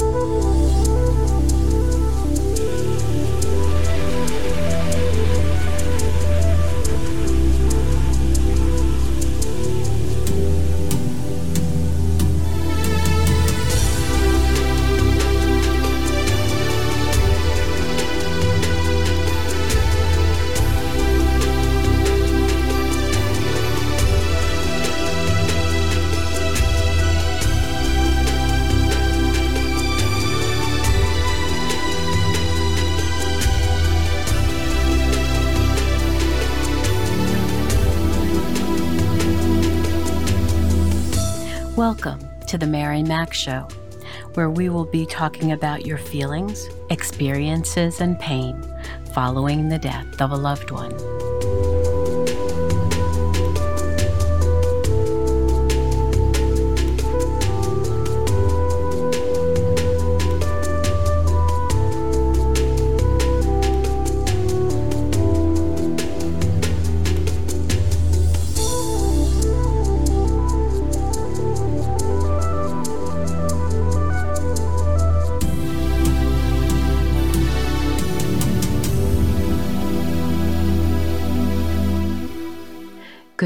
Welcome Mac Show, where we will be talking about your feelings, experiences, and pain following the death of a loved one.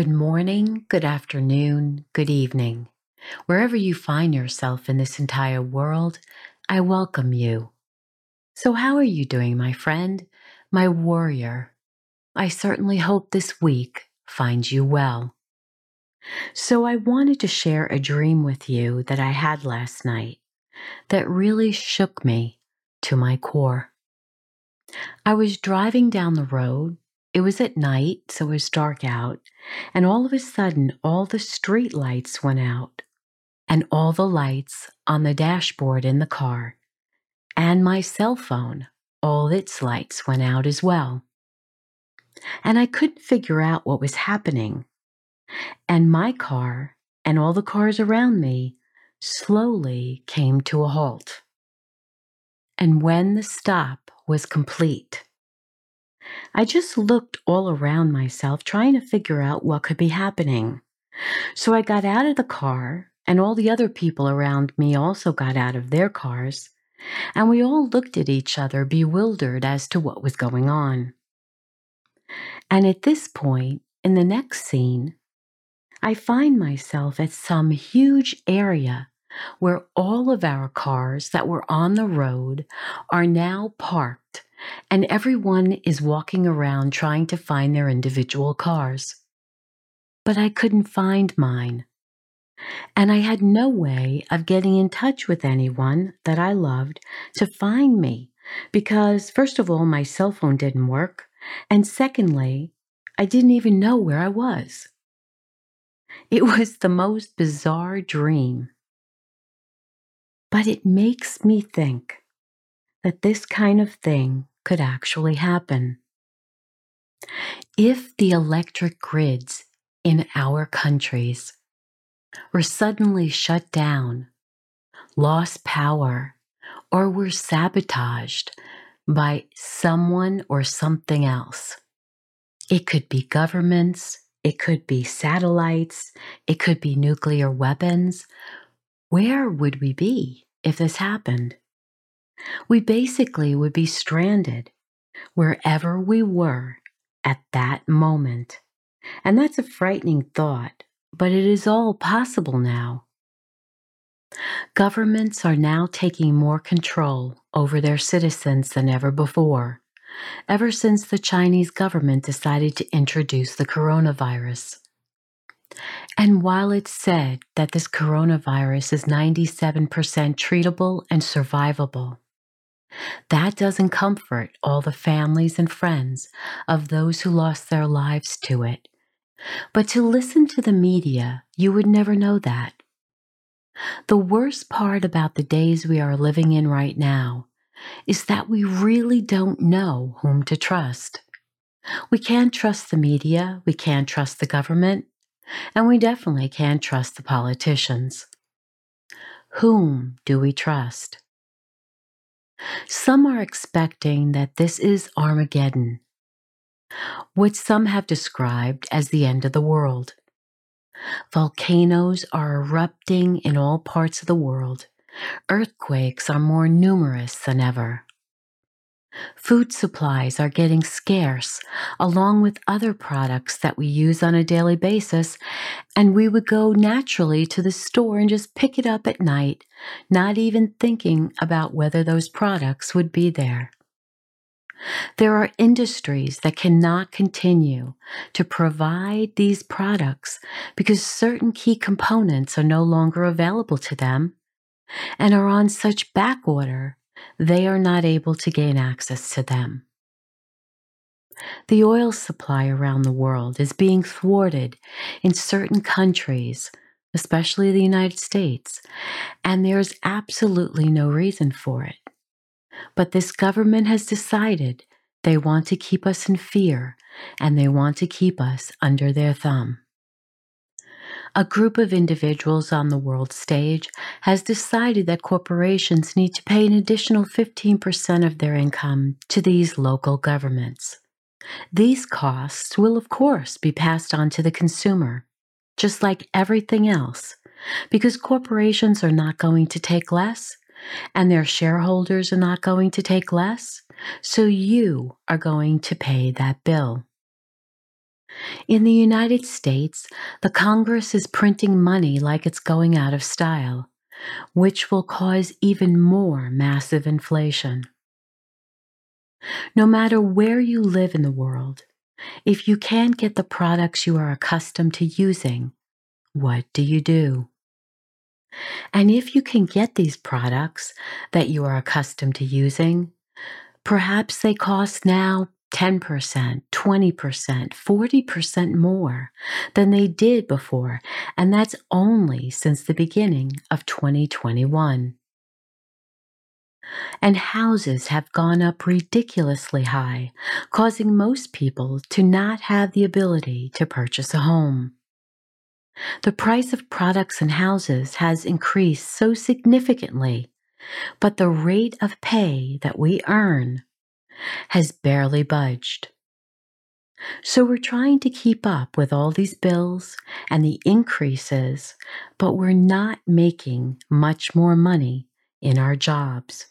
Good morning, good afternoon, good evening. Wherever you find yourself in this entire world, I welcome you. So, how are you doing, my friend, my warrior? I certainly hope this week finds you well. So, I wanted to share a dream with you that I had last night that really shook me to my core. I was driving down the road it was at night, so it was dark out, and all of a sudden, all the street lights went out, and all the lights on the dashboard in the car, and my cell phone, all its lights went out as well. And I couldn't figure out what was happening. And my car and all the cars around me slowly came to a halt. And when the stop was complete, I just looked all around myself, trying to figure out what could be happening. So I got out of the car, and all the other people around me also got out of their cars, and we all looked at each other, bewildered as to what was going on. And at this point, in the next scene, I find myself at some huge area where all of our cars that were on the road are now parked and everyone is walking around trying to find their individual cars. But I couldn't find mine. And I had no way of getting in touch with anyone that I loved to find me because, first of all, my cell phone didn't work. And secondly, I didn't even know where I was. It was the most bizarre dream. But it makes me think that this kind of thing could actually happen. If the electric grids in our countries were suddenly shut down, lost power, or were sabotaged by someone or something else, it could be governments, it could be satellites, it could be nuclear weapons. Where would we be if this happened? We basically would be stranded wherever we were at that moment. And that's a frightening thought, but it is all possible now. Governments are now taking more control over their citizens than ever before, ever since the Chinese government decided to introduce the coronavirus. And while it's said that this coronavirus is 97% treatable and survivable, that doesn't comfort all the families and friends of those who lost their lives to it. But to listen to the media, you would never know that. The worst part about the days we are living in right now is that we really don't know whom to trust. We can't trust the media, we can't trust the government, and we definitely can't trust the politicians. Whom do we trust? Some are expecting that this is Armageddon, which some have described as the end of the world. Volcanoes are erupting in all parts of the world, Earthquakes are more numerous than ever. Food supplies are getting scarce, along with other products that we use on a daily basis, and we would go naturally to the store and just pick it up at night, not even thinking about whether those products would be there. There are industries that cannot continue to provide these products because certain key components are no longer available to them and are on such back order they are not able to gain access to them. The oil supply around the world is being thwarted in certain countries, especially the United States, and there's absolutely no reason for it. But this government has decided they want to keep us in fear and they want to keep us under their thumb. A group of individuals on the world stage has decided that corporations need to pay an additional 15% of their income to these local governments. These costs will, of course, be passed on to the consumer, just like everything else, because corporations are not going to take less and their shareholders are not going to take less, so you are going to pay that bill. In the United States, the Congress is printing money like it's going out of style, which will cause even more massive inflation. No matter where you live in the world, if you can't get the products you are accustomed to using, what do you do? And if you can get these products that you are accustomed to using, perhaps they cost now 10%, 20%, 40% more than they did before, and that's only since the beginning of 2021. And houses have gone up ridiculously high, causing most people to not have the ability to purchase a home. The price of products and houses has increased so significantly, but the rate of pay that we earn has barely budged. So we're trying to keep up with all these bills and the increases, but we're not making much more money in our jobs.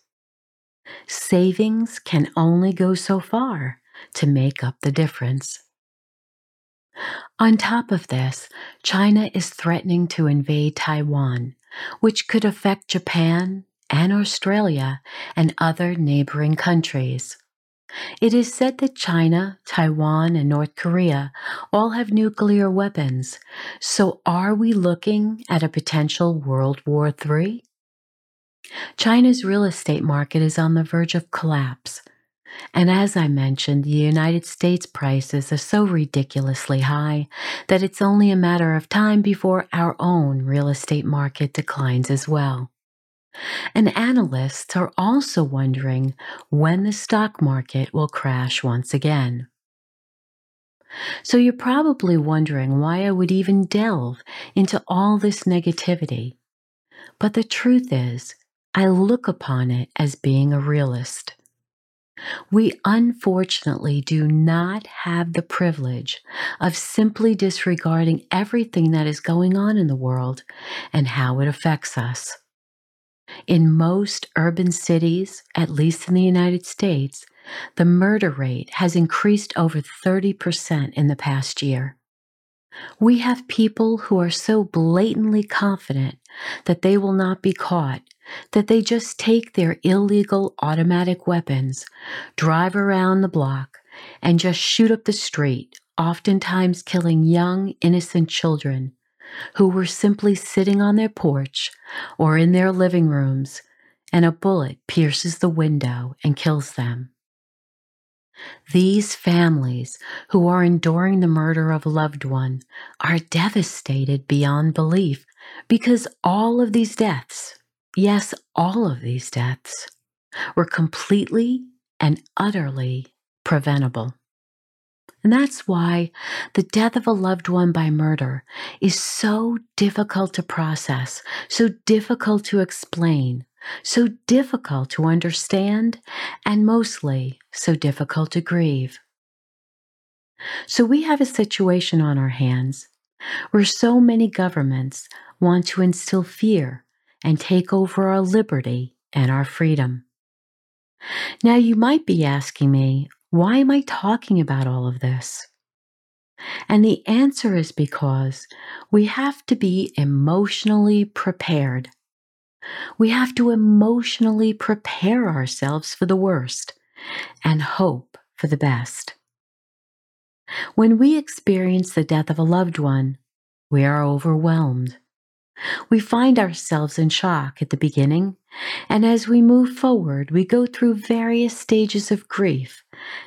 Savings can only go so far to make up the difference. On top of this, China is threatening to invade Taiwan, which could affect Japan and Australia and other neighboring countries. It is said that China, Taiwan, and North Korea all have nuclear weapons. So are we looking at a potential World War III? China's real estate market is on the verge of collapse. And as I mentioned, the United States prices are so ridiculously high that it's only a matter of time before our own real estate market declines as well. And analysts are also wondering when the stock market will crash once again. So you're probably wondering why I would even delve into all this negativity. But the truth is, I look upon it as being a realist. We unfortunately do not have the privilege of simply disregarding everything that is going on in the world and how it affects us. In most urban cities, at least in the United States, the murder rate has increased over 30% in the past year. We have people who are so blatantly confident that they will not be caught that they just take their illegal automatic weapons, drive around the block, and just shoot up the street, oftentimes killing young, innocent children who were simply sitting on their porch or in their living rooms, and a bullet pierces the window and kills them. These families who are enduring the murder of a loved one are devastated beyond belief because all of these deaths, yes, all of these deaths, were completely and utterly preventable. And that's why the death of a loved one by murder is so difficult to process, so difficult to explain, so difficult to understand, and mostly so difficult to grieve. So we have a situation on our hands where so many governments want to instill fear and take over our liberty and our freedom. Now, you might be asking me, why am I talking about all of this? And the answer is because we have to be emotionally prepared. We have to emotionally prepare ourselves for the worst and hope for the best. When we experience the death of a loved one, we are overwhelmed. We find ourselves in shock at the beginning, and as we move forward, we go through various stages of grief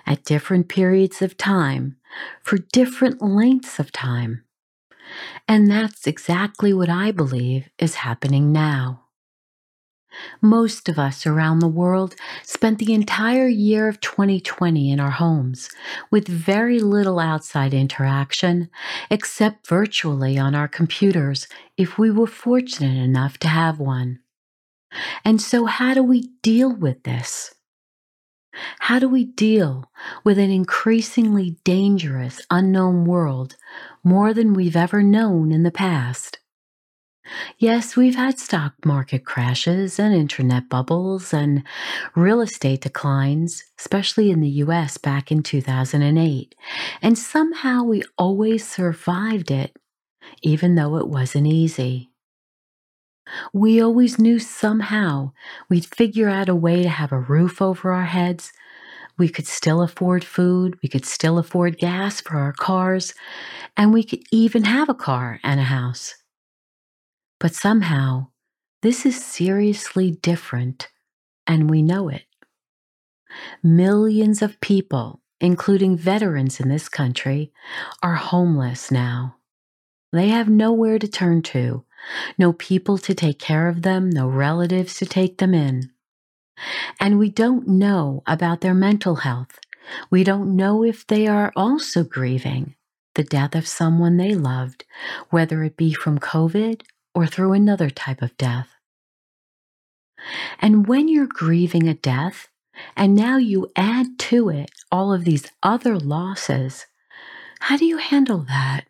at different periods of time for different lengths of time. And that's exactly what I believe is happening now. Most of us around the world spent the entire year of 2020 in our homes with very little outside interaction except virtually on our computers if we were fortunate enough to have one. And so, how do we deal with this? How do we deal with an increasingly dangerous, unknown world more than we've ever known in the past? Yes, we've had stock market crashes and internet bubbles and real estate declines, especially in the US back in 2008. And somehow we always survived it, even though it wasn't easy. We always knew somehow we'd figure out a way to have a roof over our heads. We could still afford food. We could still afford gas for our cars. And we could even have a car and a house. But somehow, this is seriously different, and we know it. Millions of people, including veterans in this country, are homeless now. They have nowhere to turn to, no people to take care of them, no relatives to take them in. And we don't know about their mental health. We don't know if they are also grieving the death of someone they loved, whether it be from COVID or through another type of death. And when you're grieving a death, and now you add to it all of these other losses, how do you handle that?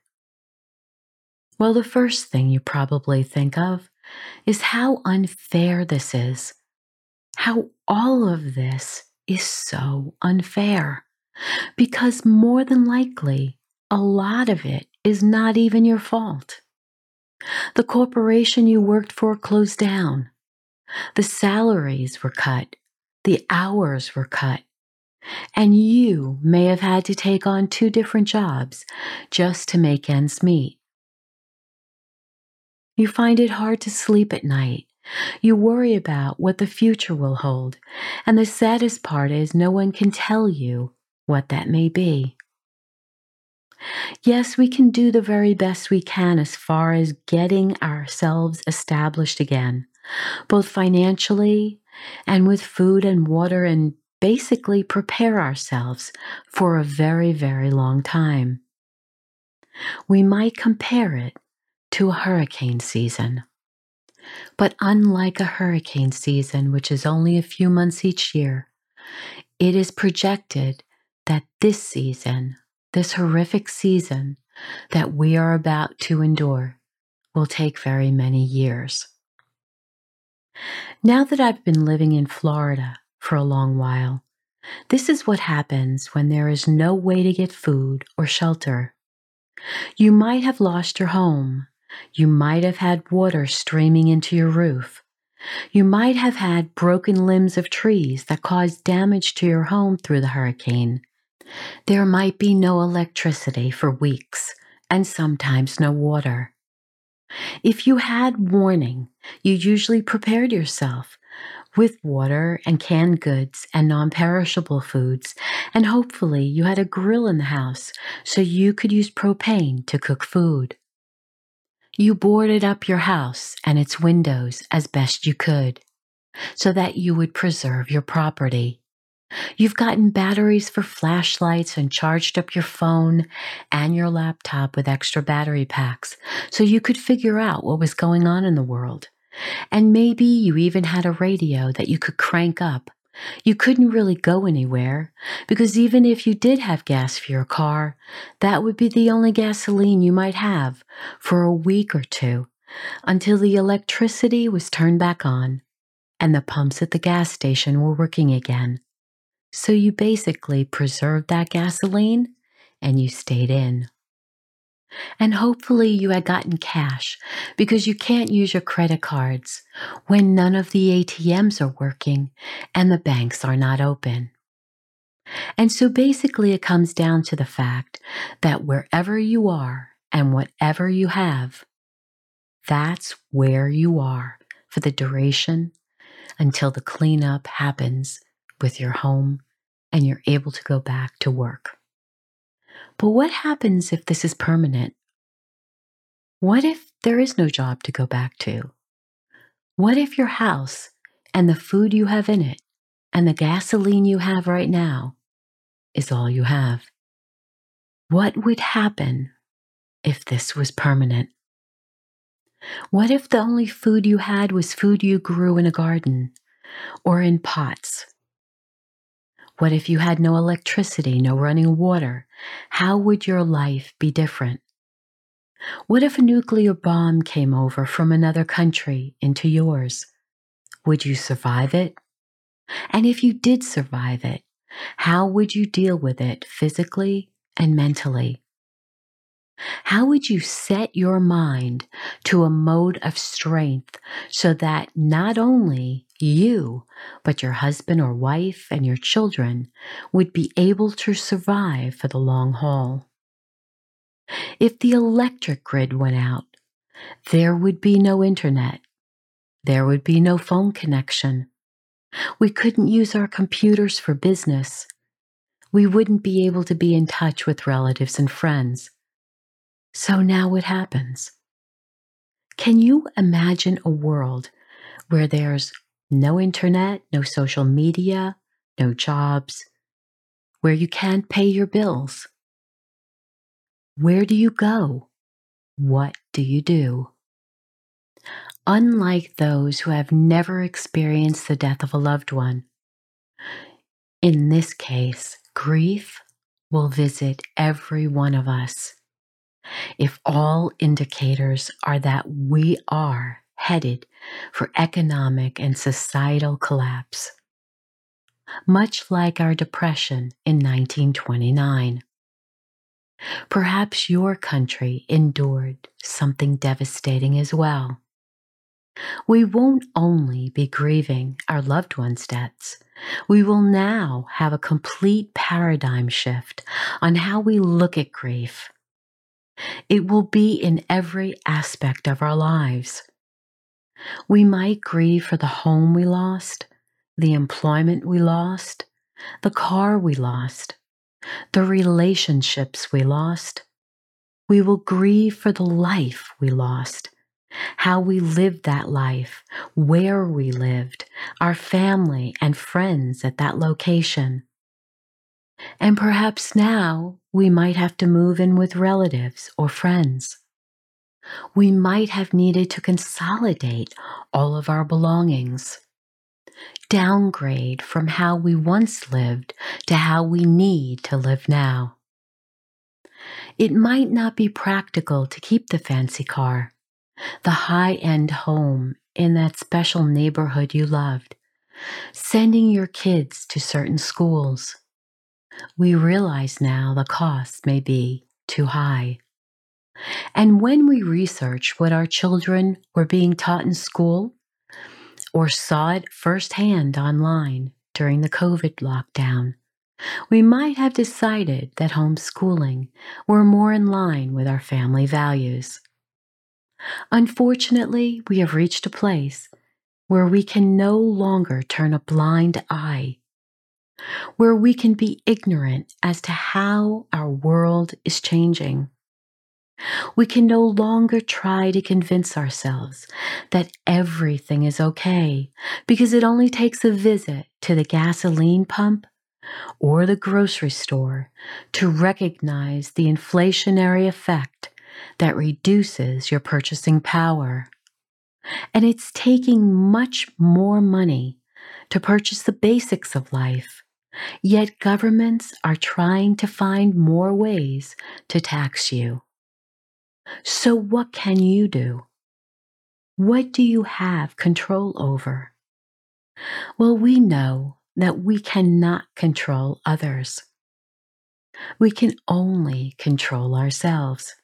Well, the first thing you probably think of is how unfair this is. How all of this is so unfair. Because more than likely, a lot of it is not even your fault. The corporation you worked for closed down. The salaries were cut. The hours were cut. And you may have had to take on two different jobs just to make ends meet. You find it hard to sleep at night. You worry about what the future will hold. And the saddest part is no one can tell you what that may be. Yes, we can do the very best we can as far as getting ourselves established again, both financially and with food and water, and basically prepare ourselves for a very, very long time. We might compare it to a hurricane season. But unlike a hurricane season, which is only a few months each year, it is projected that this season this horrific season that we are about to endure will take very many years. Now that I've been living in Florida for a long while, this is what happens when there is no way to get food or shelter. You might have lost your home. You might have had water streaming into your roof. You might have had broken limbs of trees that caused damage to your home through the hurricane. There might be no electricity for weeks and sometimes no water. If you had warning, you usually prepared yourself with water and canned goods and non perishable foods, and hopefully you had a grill in the house so you could use propane to cook food. You boarded up your house and its windows as best you could so that you would preserve your property. You've gotten batteries for flashlights and charged up your phone and your laptop with extra battery packs so you could figure out what was going on in the world. And maybe you even had a radio that you could crank up. You couldn't really go anywhere because even if you did have gas for your car, that would be the only gasoline you might have for a week or two until the electricity was turned back on and the pumps at the gas station were working again. So you basically preserved that gasoline and you stayed in. And hopefully you had gotten cash because you can't use your credit cards when none of the ATMs are working and the banks are not open. And so basically it comes down to the fact that wherever you are and whatever you have, that's where you are for the duration until the cleanup happens with your home and you're able to go back to work. But what happens if this is permanent? What if there is no job to go back to? What if your house and the food you have in it and the gasoline you have right now is all you have? What would happen if this was permanent? What if the only food you had was food you grew in a garden or in pots? What if you had no electricity, no running water? How would your life be different? What if a nuclear bomb came over from another country into yours? Would you survive it? And if you did survive it, how would you deal with it physically and mentally? How would you set your mind to a mode of strength so that not only you, but your husband or wife and your children would be able to survive for the long haul? If the electric grid went out, there would be no internet. There would be no phone connection. We couldn't use our computers for business. We wouldn't be able to be in touch with relatives and friends. So now what happens? Can you imagine a world where there's no internet, no social media, no jobs, where you can't pay your bills? Where do you go? What do you do? Unlike those who have never experienced the death of a loved one, in this case, grief will visit every one of us if all indicators are that we are headed for economic and societal collapse, much like our depression in 1929. Perhaps your country endured something devastating as well. We won't only be grieving our loved ones' deaths, we will now have a complete paradigm shift on how we look at grief it will be in every aspect of our lives. We might grieve for the home we lost, the employment we lost, the car we lost, the relationships we lost. We will grieve for the life we lost, how we lived that life, where we lived, our family and friends at that location. And perhaps now we might have to move in with relatives or friends. We might have needed to consolidate all of our belongings, downgrade from how we once lived to how we need to live now. It might not be practical to keep the fancy car, the high end home in that special neighborhood you loved, sending your kids to certain schools we realize now the cost may be too high. And when we research what our children were being taught in school or saw it firsthand online during the COVID lockdown, we might have decided that homeschooling were more in line with our family values. Unfortunately, we have reached a place where we can no longer turn a blind eye where we can be ignorant as to how our world is changing. We can no longer try to convince ourselves that everything is okay because it only takes a visit to the gasoline pump or the grocery store to recognize the inflationary effect that reduces your purchasing power. And it's taking much more money to purchase the basics of life Yet governments are trying to find more ways to tax you. So, what can you do? What do you have control over? Well, we know that we cannot control others. We can only control ourselves.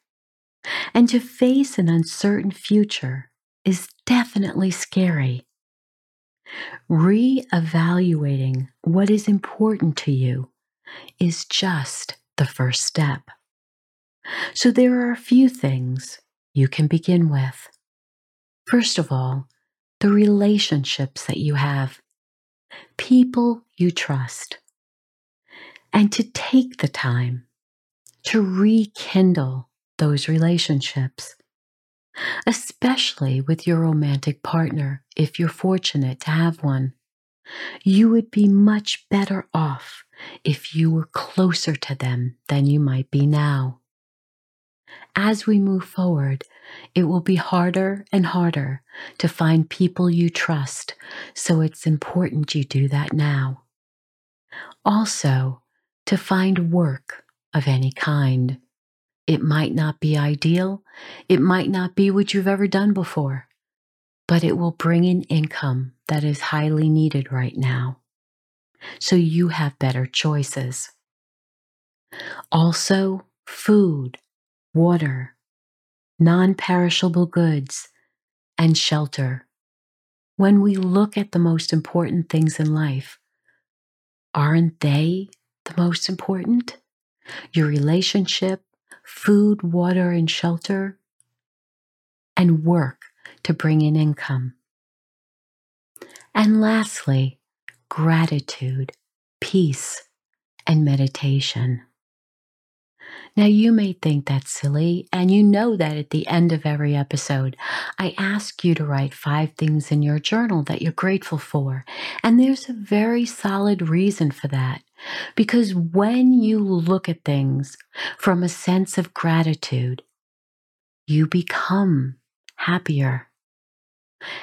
And to face an uncertain future is definitely scary. Re-evaluating what is important to you is just the first step. So there are a few things you can begin with. First of all, the relationships that you have, people you trust, and to take the time to rekindle those relationships, especially with your romantic partner if you're fortunate to have one. You would be much better off if you were closer to them than you might be now. As we move forward, it will be harder and harder to find people you trust, so it's important you do that now. Also, to find work of any kind. It might not be ideal, it might not be what you've ever done before, but it will bring in income that is highly needed right now. So you have better choices. Also, food, water, non perishable goods, and shelter. When we look at the most important things in life, aren't they the most important? Your relationship, food, water, and shelter, and work to bring in income. And lastly, gratitude, peace, and meditation. Now, you may think that's silly, and you know that at the end of every episode, I ask you to write five things in your journal that you're grateful for. And there's a very solid reason for that. Because when you look at things from a sense of gratitude, you become happier.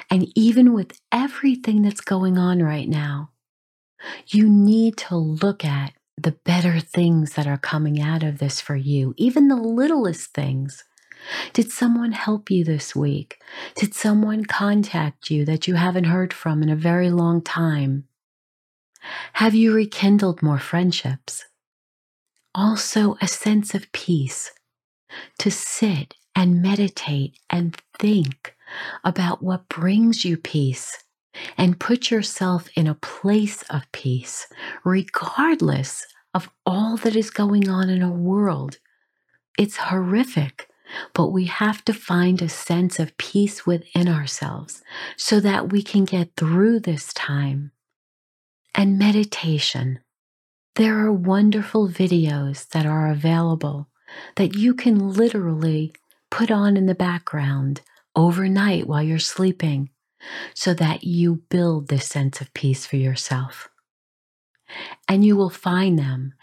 And even with everything that's going on right now, you need to look at the better things that are coming out of this for you, even the littlest things. Did someone help you this week? Did someone contact you that you haven't heard from in a very long time? Have you rekindled more friendships? Also, a sense of peace to sit and meditate and think about what brings you peace and put yourself in a place of peace, regardless of all that is going on in our world. It's horrific, but we have to find a sense of peace within ourselves so that we can get through this time. And meditation. There are wonderful videos that are available that you can literally put on in the background overnight while you're sleeping so that you build this sense of peace for yourself. And you will find them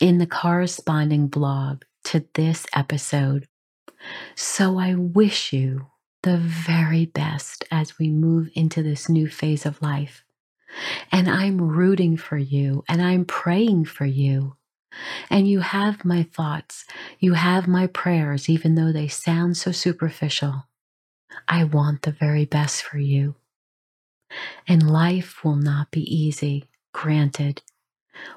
in the corresponding blog to this episode. So I wish you the very best as we move into this new phase of life. And I'm rooting for you and I'm praying for you. And you have my thoughts, you have my prayers, even though they sound so superficial. I want the very best for you. And life will not be easy, granted,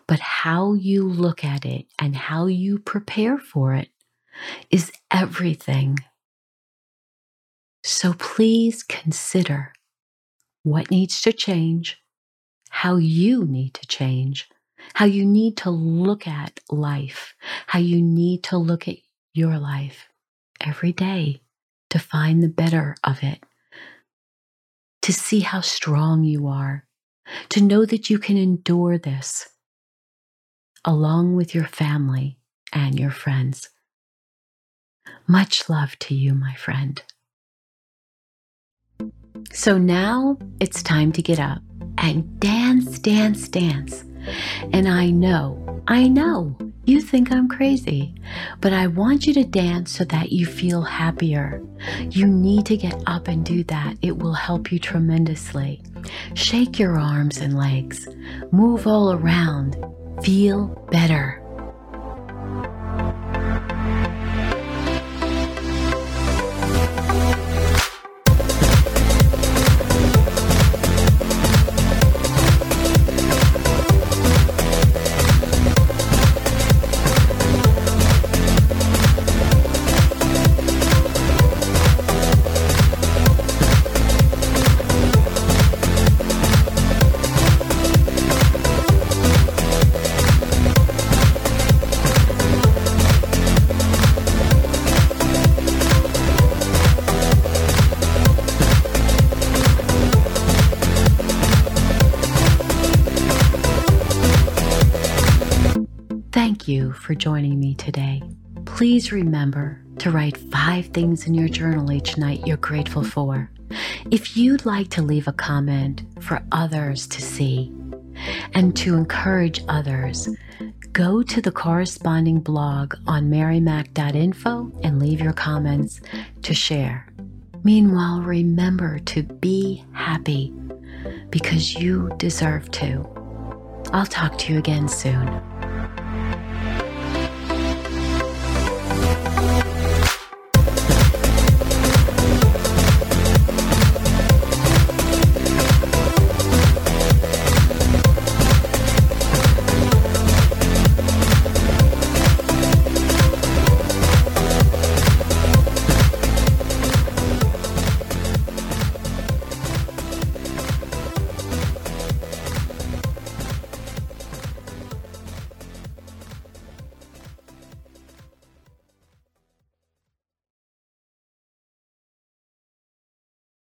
but how you look at it and how you prepare for it is everything. So please consider what needs to change, how you need to change, how you need to look at life, how you need to look at your life every day to find the better of it, to see how strong you are, to know that you can endure this along with your family and your friends. Much love to you, my friend. So now it's time to get up and dance, dance, dance. And I know, I know you think I'm crazy, but I want you to dance so that you feel happier. You need to get up and do that. It will help you tremendously. Shake your arms and legs, move all around, feel better. Please remember to write five things in your journal each night you're grateful for. If you'd like to leave a comment for others to see and to encourage others, go to the corresponding blog on marymac.info and leave your comments to share. Meanwhile, remember to be happy because you deserve to. I'll talk to you again soon.